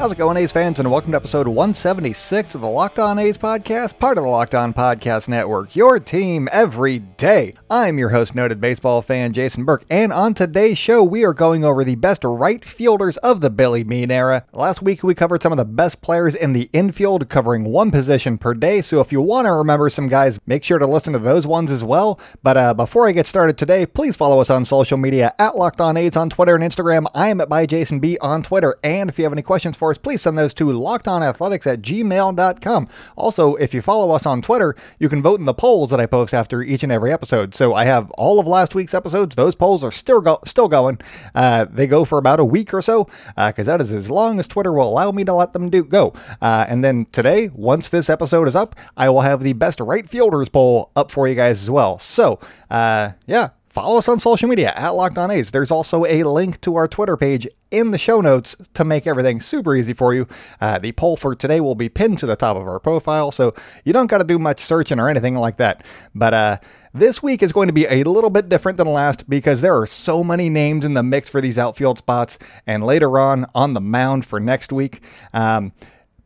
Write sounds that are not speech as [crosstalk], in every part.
How's it going, A's fans, and welcome to episode 176 of the Locked On A's podcast, part of the Locked On Podcast Network, your team every day. I'm your host, noted baseball fan Jason Burke, and on today's show, we are going over the best right fielders of the Billy Beane era. Last week, we covered some of the best players in the infield, covering one position per day, so if you want to remember some guys, make sure to listen to those ones as well. But uh, before I get started today, please follow us on social media at Locked On A's on Twitter and Instagram. I am at by Jason B on Twitter, and if you have any questions for us, please send those to lockedonathletics at gmail.com. Also, if you follow us on Twitter, you can vote in the polls that I post after each and every episode. So I have all of last week's episodes. Those polls are still go- still going. Uh, they go for about a week or so because uh, that is as long as Twitter will allow me to let them do go. Uh, and then today, once this episode is up, I will have the best right fielders poll up for you guys as well. So uh, yeah, follow us on social media at Locked On A's. There's also a link to our Twitter page in the show notes to make everything super easy for you. Uh, the poll for today will be pinned to the top of our profile, so you don't got to do much searching or anything like that. But uh, this week is going to be a little bit different than last because there are so many names in the mix for these outfield spots, and later on on the mound for next week. Um,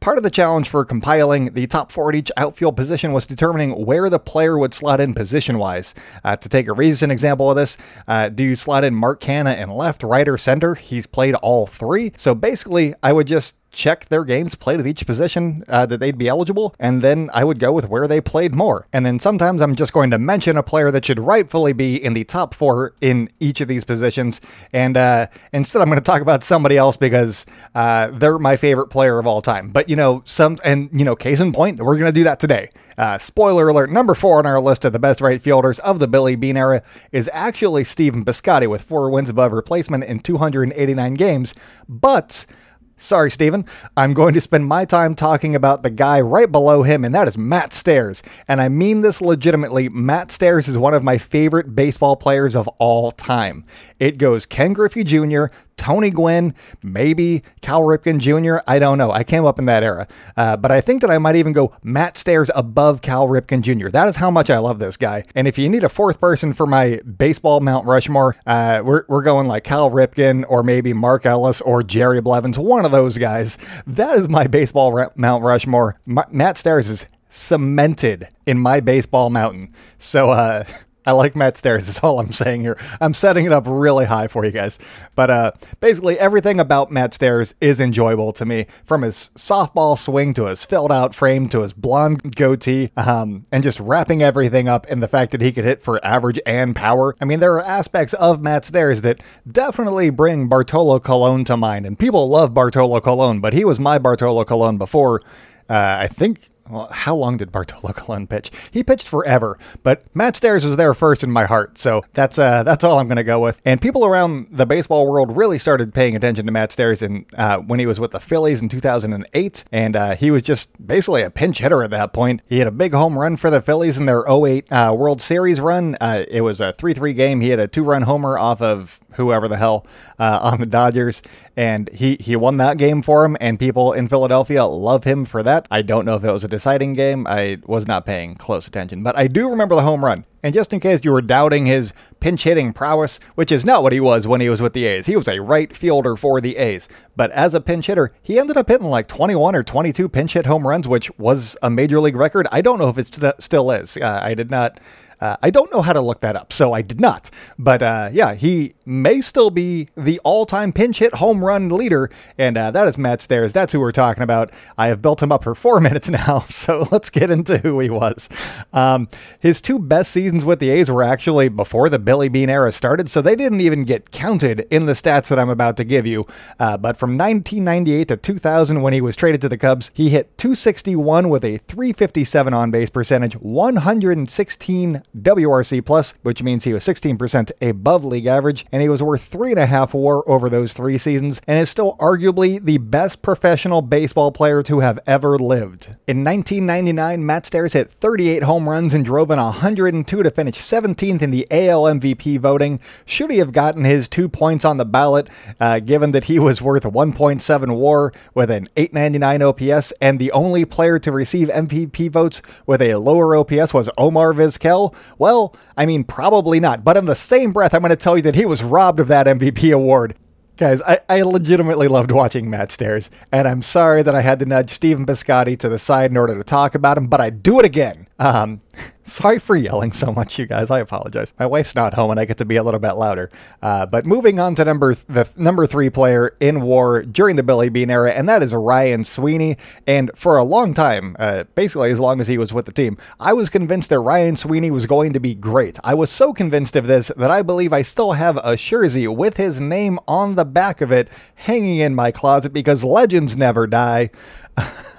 Part of the challenge for compiling the top four at each outfield position was determining where the player would slot in position wise. Uh, to take a recent example of this, uh, do you slot in Mark Canha in left, right, or center? He's played all three. So basically, I would just check their games played at each position uh, that they'd be eligible, and then I would go with where they played more. And then sometimes I'm just going to mention a player that should rightfully be in the top four in each of these positions, and uh, instead I'm going to talk about somebody else because uh, they're my favorite player of all time. But you know, some and you know, case in point, we're going to do that today. Uh, spoiler alert: number four on our list of the best right fielders of the Billy Beane era is actually Stephen Piscotty with four wins above replacement in 289 games, but Sorry, Stephen. I'm going to spend my time talking about the guy right below him, and that is Matt Stairs. And I mean this legitimately. Matt Stairs is one of my favorite baseball players of all time. It goes Ken Griffey Jr., Tony Gwynn, maybe Cal Ripken Jr. I don't know. I came up in that era. Uh, but I think that I might even go Matt Stairs above Cal Ripken Jr. That is how much I love this guy. And if you need a fourth person for my baseball Mount Rushmore, uh, we're, we're going like Cal Ripken or maybe Mark Ellis or Jerry Blevins, one of those guys. That is my baseball Mount Rushmore. M- Matt Stairs is cemented in my baseball mountain. So, uh, [laughs] I like Matt Stairs, is all I'm saying here. I'm setting it up really high for you guys. But uh, basically, everything about Matt Stairs is enjoyable to me, from his softball swing to his filled out frame to his blonde goatee, um, and just wrapping everything up in the fact that he could hit for average and power. I mean, there are aspects of Matt Stairs that definitely bring Bartolo Colon to mind, and people love Bartolo Colon, but he was my Bartolo Colon before. Uh, I think well, how long did Bartolo Colon pitch? He pitched forever, but Matt Stairs was there first in my heart, so that's uh, that's all I'm going to go with. And people around the baseball world really started paying attention to Matt Stairs in, uh, when he was with the Phillies in 2008, and uh, he was just basically a pinch hitter at that point. He had a big home run for the Phillies in their 08 uh, World Series run. Uh, it was a 3-3 game. He had a two-run homer off of whoever the hell uh, on the Dodgers, and he he won that game for him. And people in Philadelphia love him for that. I don't know if it was a deciding game. I was not paying close attention, but I do remember the home run. And just in case you were doubting his pinch hitting prowess, which is not what he was when he was with the A's, he was a right fielder for the A's. But as a pinch hitter, he ended up hitting like 21 or 22 pinch hit home runs, which was a major league record. I don't know if it st- still is. Uh, I did not uh, I don't know how to look that up, so I did not. But uh, yeah, he may still be the all time pinch hit home run leader, and uh, that is Matt Stairs. That's who we're talking about. I have built him up for four [laughs] minutes now, [laughs] so let's get into who he was. Um, his two best seasons with the A's were actually before the Billy Beane era started, so they didn't even get counted in the stats that I'm about to give you. Uh, but from 1998 to 2000, when he was traded to the Cubs, he hit 261 with a 357 on base percentage, 116 WRC plus, which means he was 16% above league average, and he was worth three and a half WAR over those three seasons, and is still arguably the best professional baseball player to have ever lived. In 1999, Matt Stairs hit 38 home runs and drove in 102 to finish 17th in the AL MVP voting. Should he have gotten his two points on the ballot, uh, given that he was worth 1.7 WAR with an 899 OPS, and the only player to receive MVP votes with a lower OPS was Omar Vizquel? Well, I mean, probably not. But in the same breath, I'm going to tell you that he was robbed of that MVP award. Guys, I, I legitimately loved watching Matt Stairs, and I'm sorry that I had to nudge Stephen Piscotty to the side in order to talk about him, but I'd do it again. Um, [laughs] sorry for yelling so much, you guys. I apologize. My wife's not home, and I get to be a little bit louder. Uh, but moving on to number th- the number three player in WAR during the Billy Beane era, and that is Ryan Sweeney. And for a long time, uh, basically as long as he was with the team, I was convinced that Ryan Sweeney was going to be great. I was so convinced of this that I believe I still have a jersey with his name on the back of it hanging in my closet because legends never die. [laughs]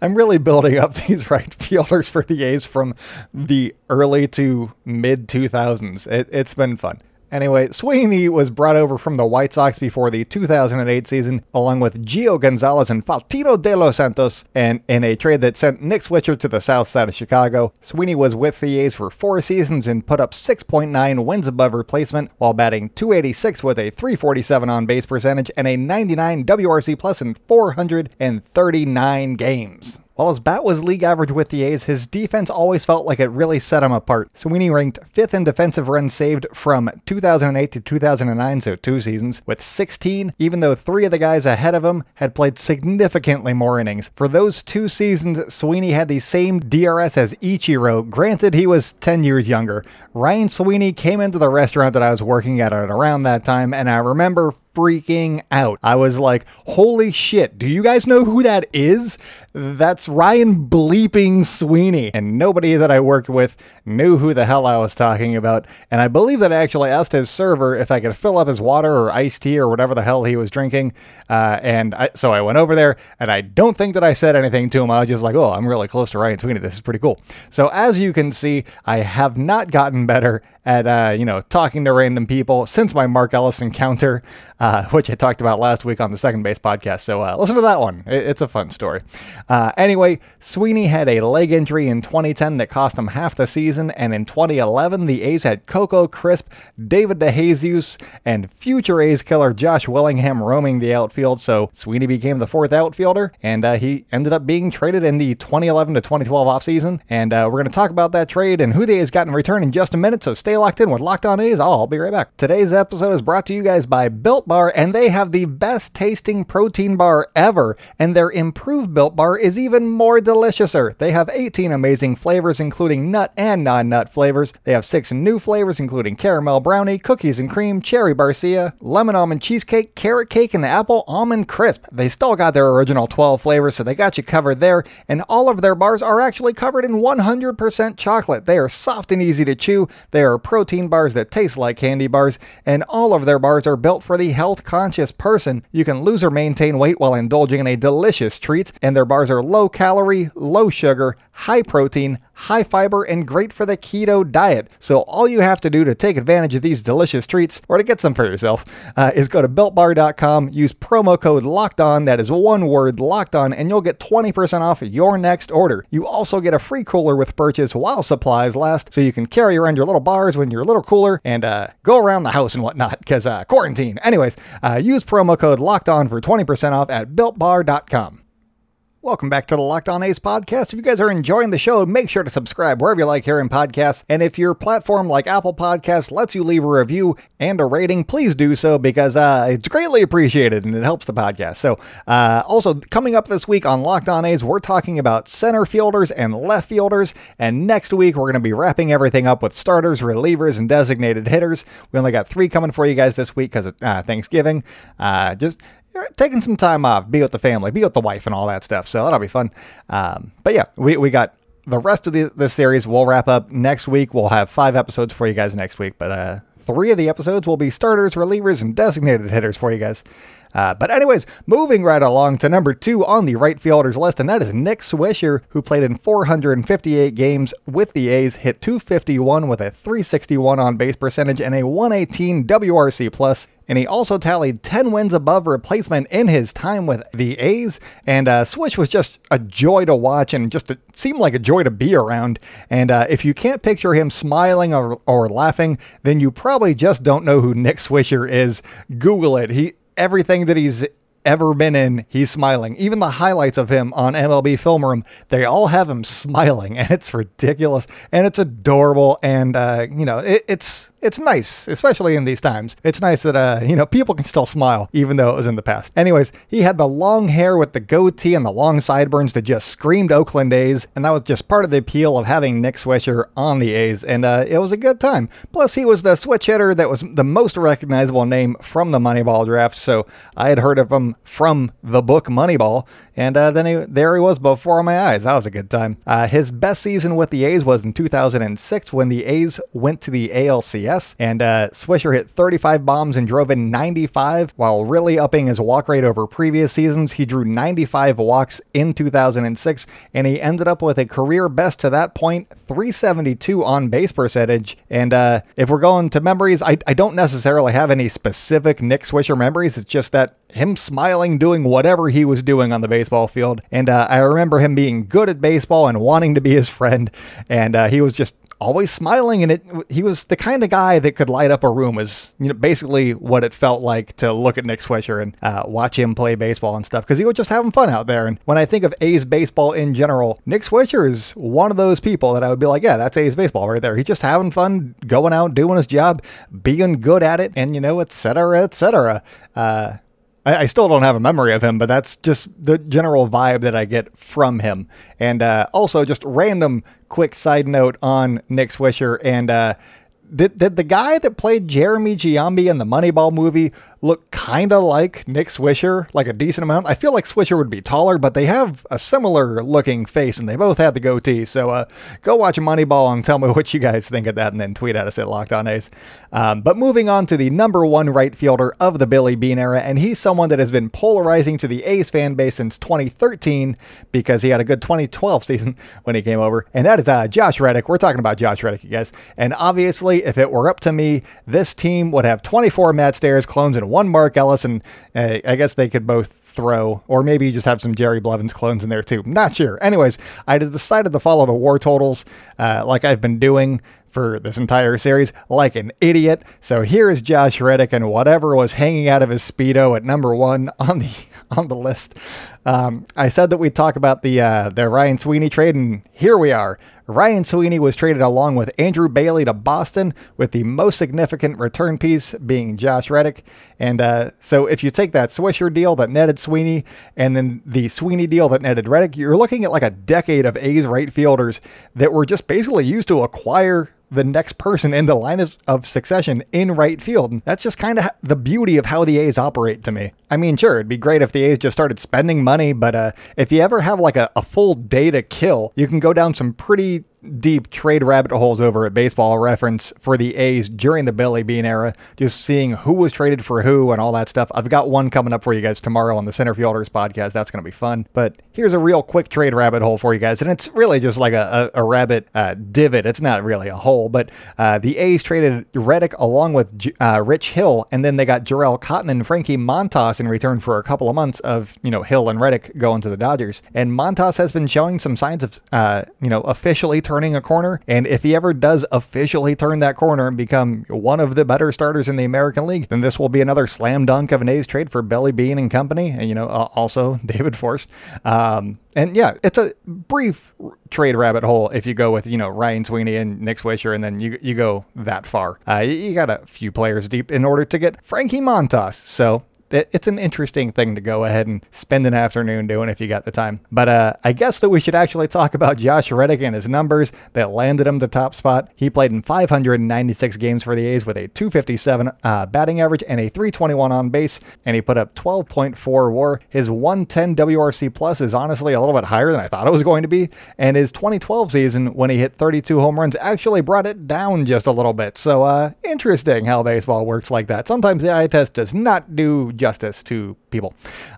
I'm really building up [laughs] these right fielders for the A's from the early to mid 2000s. It, it's been fun. Anyway, Sweeney was brought over from the White Sox before the 2008 season, along with Gio Gonzalez and Faustino de los Santos, and in a trade that sent Nick Swisher to the south side of Chicago. Sweeney was with the A's for four seasons and put up 6.9 wins above replacement while batting 286 with a 347 on base percentage and a 99 WRC plus in 439 games. While his bat was league average with the A's, his defense always felt like it really set him apart. Sweeney ranked fifth in defensive runs saved from 2008 to 2009, so two seasons, with 16, even though three of the guys ahead of him had played significantly more innings. For those two seasons, Sweeney had the same DRS as Ichiro, granted he was 10 years younger. Ryan Sweeney came into the restaurant that I was working at at around that time, and I remember freaking out. I was like, holy shit, do you guys know who that is? That's Ryan Bleeping Sweeney. And nobody that I worked with knew who the hell I was talking about. And I believe that I actually asked his server if I could fill up his water or iced tea or whatever the hell he was drinking. Uh, and I, so I went over there, and I don't think that I said anything to him. I was just like, oh, I'm really close to Ryan Sweeney. This is pretty cool. So as you can see, I have not gotten better at uh, you know talking to random people since my Mark Ellis encounter, uh, which I talked about last week on the Second Base podcast. So uh, listen to that one; it, it's a fun story. Uh, anyway, Sweeney had a leg injury in 2010 that cost him half the season, and in 2011 the A's had Coco Crisp, David DeJesus, and future A's killer Josh Willingham roaming the outfield. So Sweeney became the fourth outfielder, and uh, he ended up being traded in the 2011 to 2012 offseason. And uh, we're going to talk about that trade and who the A's got in return in just a minute. So stay locked in with Locked On A's. I'll be right back. Today's episode is brought to you guys by Built Bar, and they have the best tasting protein bar ever. And their improved Built Bar is even more deliciouser. They have 18 amazing flavors, including nut and non nut flavors. They have six new flavors, including caramel brownie, cookies and cream, cherry barcia, lemon almond cheesecake, carrot cake, and apple almond crisp. They still got their original 12 flavors, so they got you covered there. And all of their bars are actually covered in 100% chocolate. They are soft and easy to chew. They are protein bars that taste like candy bars, and all of their bars are built for the health conscious person. You can lose or maintain weight while indulging in a delicious treat, and their bars are low calorie, low sugar, high protein, high fiber, and great for the keto diet. So all you have to do to take advantage of these delicious treats or to get some for yourself uh, is go to builtbar.com, use promo code locked on, that is one word locked on, and you'll get 20% off your next order. You also get a free cooler with purchase while supplies last, so you can carry around your little bars when you're a little cooler and uh, go around the house and whatnot because uh, quarantine. Anyways, uh, use promo code locked on for 20% off at builtbar.com. Welcome back to the Locked On A's podcast. If you guys are enjoying the show, make sure to subscribe wherever you like hearing podcasts. And if your platform like Apple Podcasts lets you leave a review and a rating, please do so because uh, it's greatly appreciated and it helps the podcast. So, uh, also coming up this week on Locked On A's, we're talking about center fielders and left fielders. And next week, we're going to be wrapping everything up with starters, relievers, and designated hitters. We only got three coming for you guys this week because of uh, Thanksgiving. Uh, just taking some time off, be with the family, be with the wife, and all that stuff. So that'll be fun. Um, but yeah, we, we got the rest of the, this series. We'll wrap up next week. We'll have five episodes for you guys next week. But uh, three of the episodes will be starters, relievers, and designated hitters for you guys. Uh, but anyways, moving right along to number two on the right fielders list, and that is Nick Swisher, who played in 458 games with the A's, hit 251 with a 361 on base percentage and a 118 WRC plus. And he also tallied 10 wins above replacement in his time with the A's. And uh, Swish was just a joy to watch and just a, seemed like a joy to be around. And uh, if you can't picture him smiling or, or laughing, then you probably just don't know who Nick Swisher is. Google it. He everything that he's ever been in, he's smiling. Even the highlights of him on MLB Film Room, they all have him [laughs] smiling, and it's ridiculous and it's adorable. And uh, you know, it, it's it's nice, especially in these times. It's nice that uh, you know people can still smile even though it was in the past. Anyways, he had the long hair with the goatee and the long sideburns that just screamed Oakland A's, and that was just part of the appeal of having Nick Swisher on the A's, and uh, it was a good time. Plus, he was the switch hitter that was the most recognizable name from the Moneyball draft, so I had heard of him from the book Moneyball, and uh, then he, there he was before my eyes. That was a good time. Uh, his best season with the A's was in 2006 when the A's went to the ALCS, and uh, Swisher hit 35 bombs and drove in 95 while really upping his walk rate over previous seasons. He drew 95 walks in 2006, and he ended up with a career best to that point 372 on base percentage. And uh, if we're going to memories, I, I don't necessarily have any specific Nick Swisher memories. It's just that him smiling, doing whatever he was doing on the baseball field. And uh, I remember him being good at baseball and wanting to be his friend. And uh, he was just always smiling. And it he was the kind of guy that could light up a room is you know basically what it felt like to look at Nick Swisher and uh, watch him play baseball and stuff. Because he was just having fun out there. And when I think of A's baseball in general Nick Swisher is one of those people that I would be like yeah that's A's baseball right there. He's just having fun going out doing his job being good at it. And you know etc etc uh, I, I, still don't have a memory of him, but that's just the general vibe that I get from him. And uh, also, just random quick side note on Nick Swisher and. Uh, did, did the guy that played Jeremy Giambi in the Moneyball movie look kind of like Nick Swisher, like a decent amount. I feel like Swisher would be taller, but they have a similar looking face and they both had the goatee. So uh, go watch Moneyball and tell me [laughs] what you guys think of that and then tweet at us at Locked On A's. Um, but moving on to the number one right fielder of the Billy Beane era, and he's someone that has been polarizing to the A's fan base since 2013 because he had a good 2012 season when he came over, and that is uh, Josh Reddick. We're talking about Josh Reddick, you guys. And obviously, if it were up to me, this team would have 24 Matt Stairs clones and one Mark Ellis, and uh, I guess they could both throw, or maybe just have some Jerry Blevins clones in there too. Not sure. Anyways, I decided to follow the war totals uh, like I've been doing for this entire series like an idiot. So here is Josh Reddick and whatever was hanging out of his speedo at number one [laughs] on the on the list. Um, I said that we'd talk about the uh, the Ryan Sweeney trade, and here we are. Ryan Sweeney was traded along with Andrew Bailey to Boston, with the most significant return piece being Josh Reddick. And uh, so, if you take that Swisher deal that netted Sweeney, and then the Sweeney deal that netted Reddick, you're looking at like a decade of A's right fielders that were just basically used to acquire the next person in the line of succession in right field. That's just kind of the beauty of how the A's operate to me. I mean, sure, it'd be great if the A's just started spending money, but uh, if you ever have like a, a full day to kill, you can go down some pretty deep trade rabbit holes over at Baseball Reference for the A's during the Billy Beane era, just seeing who was traded for who and all that stuff. I've got one coming up for you guys tomorrow on the Center Fielders podcast. That's going to be fun. But here's a real quick trade rabbit hole for you guys, and it's really just like a, a, a rabbit uh, divot. It's not really a hole, but uh, the A's traded Reddick along with uh, Rich Hill, and then they got Jharel Cotten and Frankie Montas in return for a couple of months of you know Hill and Reddick going to the Dodgers. And Montas has been showing some signs of uh, you know officially turning a corner. And if he ever does officially turn that corner and become one of the better starters in the American League, then this will be another slam dunk of an A's trade for Billy Beane and company. And, you know, uh, also [laughs] David Forst. Um, and yeah, it's a brief trade rabbit hole if you go with, you know, Ryan Sweeney and Nick Swisher, and then you, you go that far. Uh, you got a few players deep in order to get Frankie Montas. So it's an interesting thing to go ahead and spend an afternoon doing if you got the time. But uh, I guess that we should actually talk about Josh Reddick and his numbers that landed him the top spot. He played in 596 games for the A's with a 257 uh, batting average and a 321 on base, and he put up 12.4 WAR. His 110 WRC plus is honestly a little bit higher than I thought it was going to be, and his 2012 season when he hit 32 home runs actually brought it down just a little bit. So uh, interesting how baseball works like that. Sometimes the eye test does not do justice to people.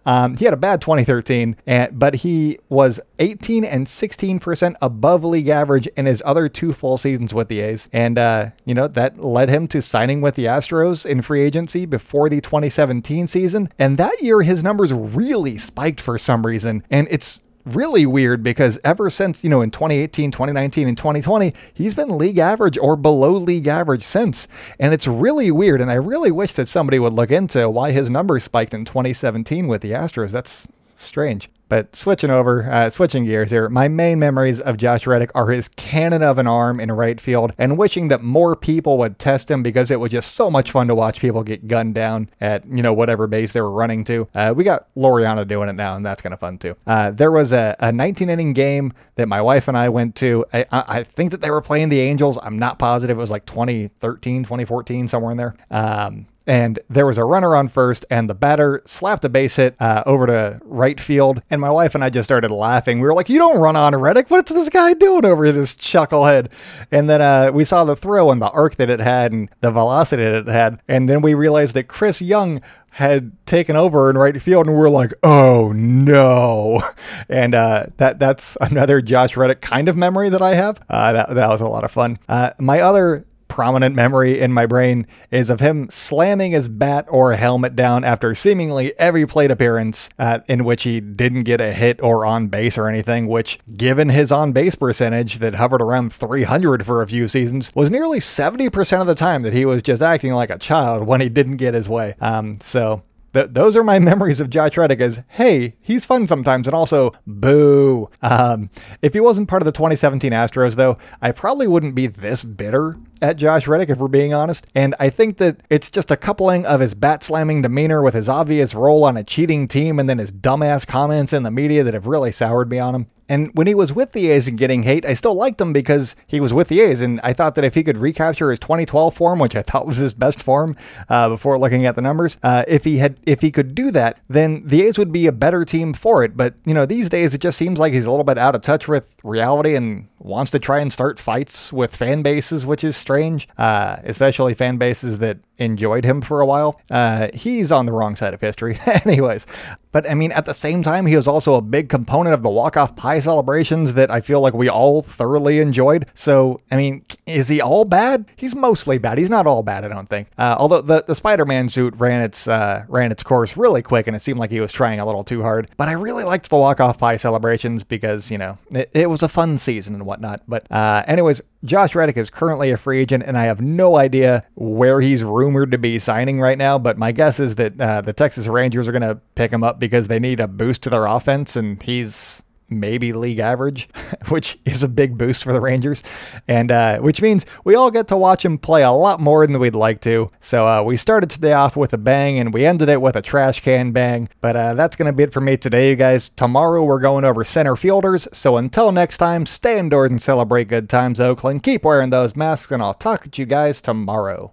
Um, he had a bad 2013, and, but he was 18 and 16% above league average in his other two full seasons with the A's. And, uh, you know, that led him to signing with the Astros in free agency before the 2017 season. And that year, his numbers really spiked for some reason. And it's really weird because ever since, you know, in 2018, 2019, and 2020, he's been league average or below league average since. And it's really weird. And I really wish that somebody would look into why his numbers spiked in 2017 with the Astros. That's strange. But switching over, uh, switching gears here, my main memories of Josh Reddick are his cannon of an arm in right field and wishing that more people would test him because it was just so much fun to watch people get gunned down at, you know, whatever base they were running to. Uh, we got Laureano doing it now, and that's kind of fun too. Uh, there was a, a 19 inning game that my wife and I went to. I, I, think that they were playing the Angels. I'm not positive. It was like 2013, 2014, somewhere in there. Um, and there was a runner on first, and the batter slapped a base hit uh, over to right field. And my wife and I just started laughing. We were like, "You don't run on Reddick. What's this guy doing over here, this chucklehead?" And then uh, we saw the throw and the arc that it had and the velocity that it had, and then we realized that Chris Young had taken over in right field, and we are like, "Oh no!" [laughs] And uh, that that's another Josh Reddick kind of memory that I have. Uh, that that was a lot of fun. Uh, my other prominent memory in my brain is of him slamming his bat or helmet down after seemingly every plate appearance uh, in which he didn't get a hit or on base or anything, which, given his on base percentage that hovered around 300 for a few seasons, was nearly 70% of the time that he was just acting like a child when he didn't get his way. Um, so Th- those are my [laughs] memories of Josh Reddick as, hey, he's fun sometimes, and also, boo. Um, if he wasn't part of the 2017 Astros, though, I probably wouldn't be this bitter at Josh Reddick, if we're being honest. And I think that it's just a coupling of his bat slamming demeanor with his obvious role on a cheating team and then his dumbass comments in the media that have really soured me on him. And when he was with the A's and getting hate, I still liked him because he was with the A's. And I thought that if he could recapture his 2012 form, which I thought was his best form uh, before looking at the numbers, uh, if he had, if he could do that, then the A's would be a better team for it. But you know, these days it just seems like he's a little bit out of touch with reality and wants to try and start fights with fan bases, which is strange, uh, especially fan bases that enjoyed him for a while. Uh, he's on the wrong side of history. [laughs] Anyways, but I mean, at the same time, he was also a big component of the walk-off pie celebrations that I feel like we all thoroughly enjoyed. So, I mean, is he all bad? He's mostly bad. He's not all bad, I don't think. Uh, although the, the Spider-Man suit ran its uh, ran its course really quick, and it seemed like he was trying a little too hard. But I really liked the walk-off pie celebrations because you know it, it was a fun season and whatnot. But uh, anyways, Josh Reddick is currently a free agent, and I have no idea where he's rumored to be signing right now. But my guess is that uh, the Texas Rangers are going to pick him up because they need a boost to their offense, and he's maybe league average, [laughs] which is a big boost for the Rangers, and uh, which means we all get to watch him play a lot more than we'd like to. So uh, we started today off with a bang, and we ended it with a trash can bang. But uh, that's gonna be it for me today, you guys. Tomorrow we're going over center fielders. So until next time, stay indoors and celebrate good times, Oakland. Keep wearing those masks, and I'll talk to you guys tomorrow.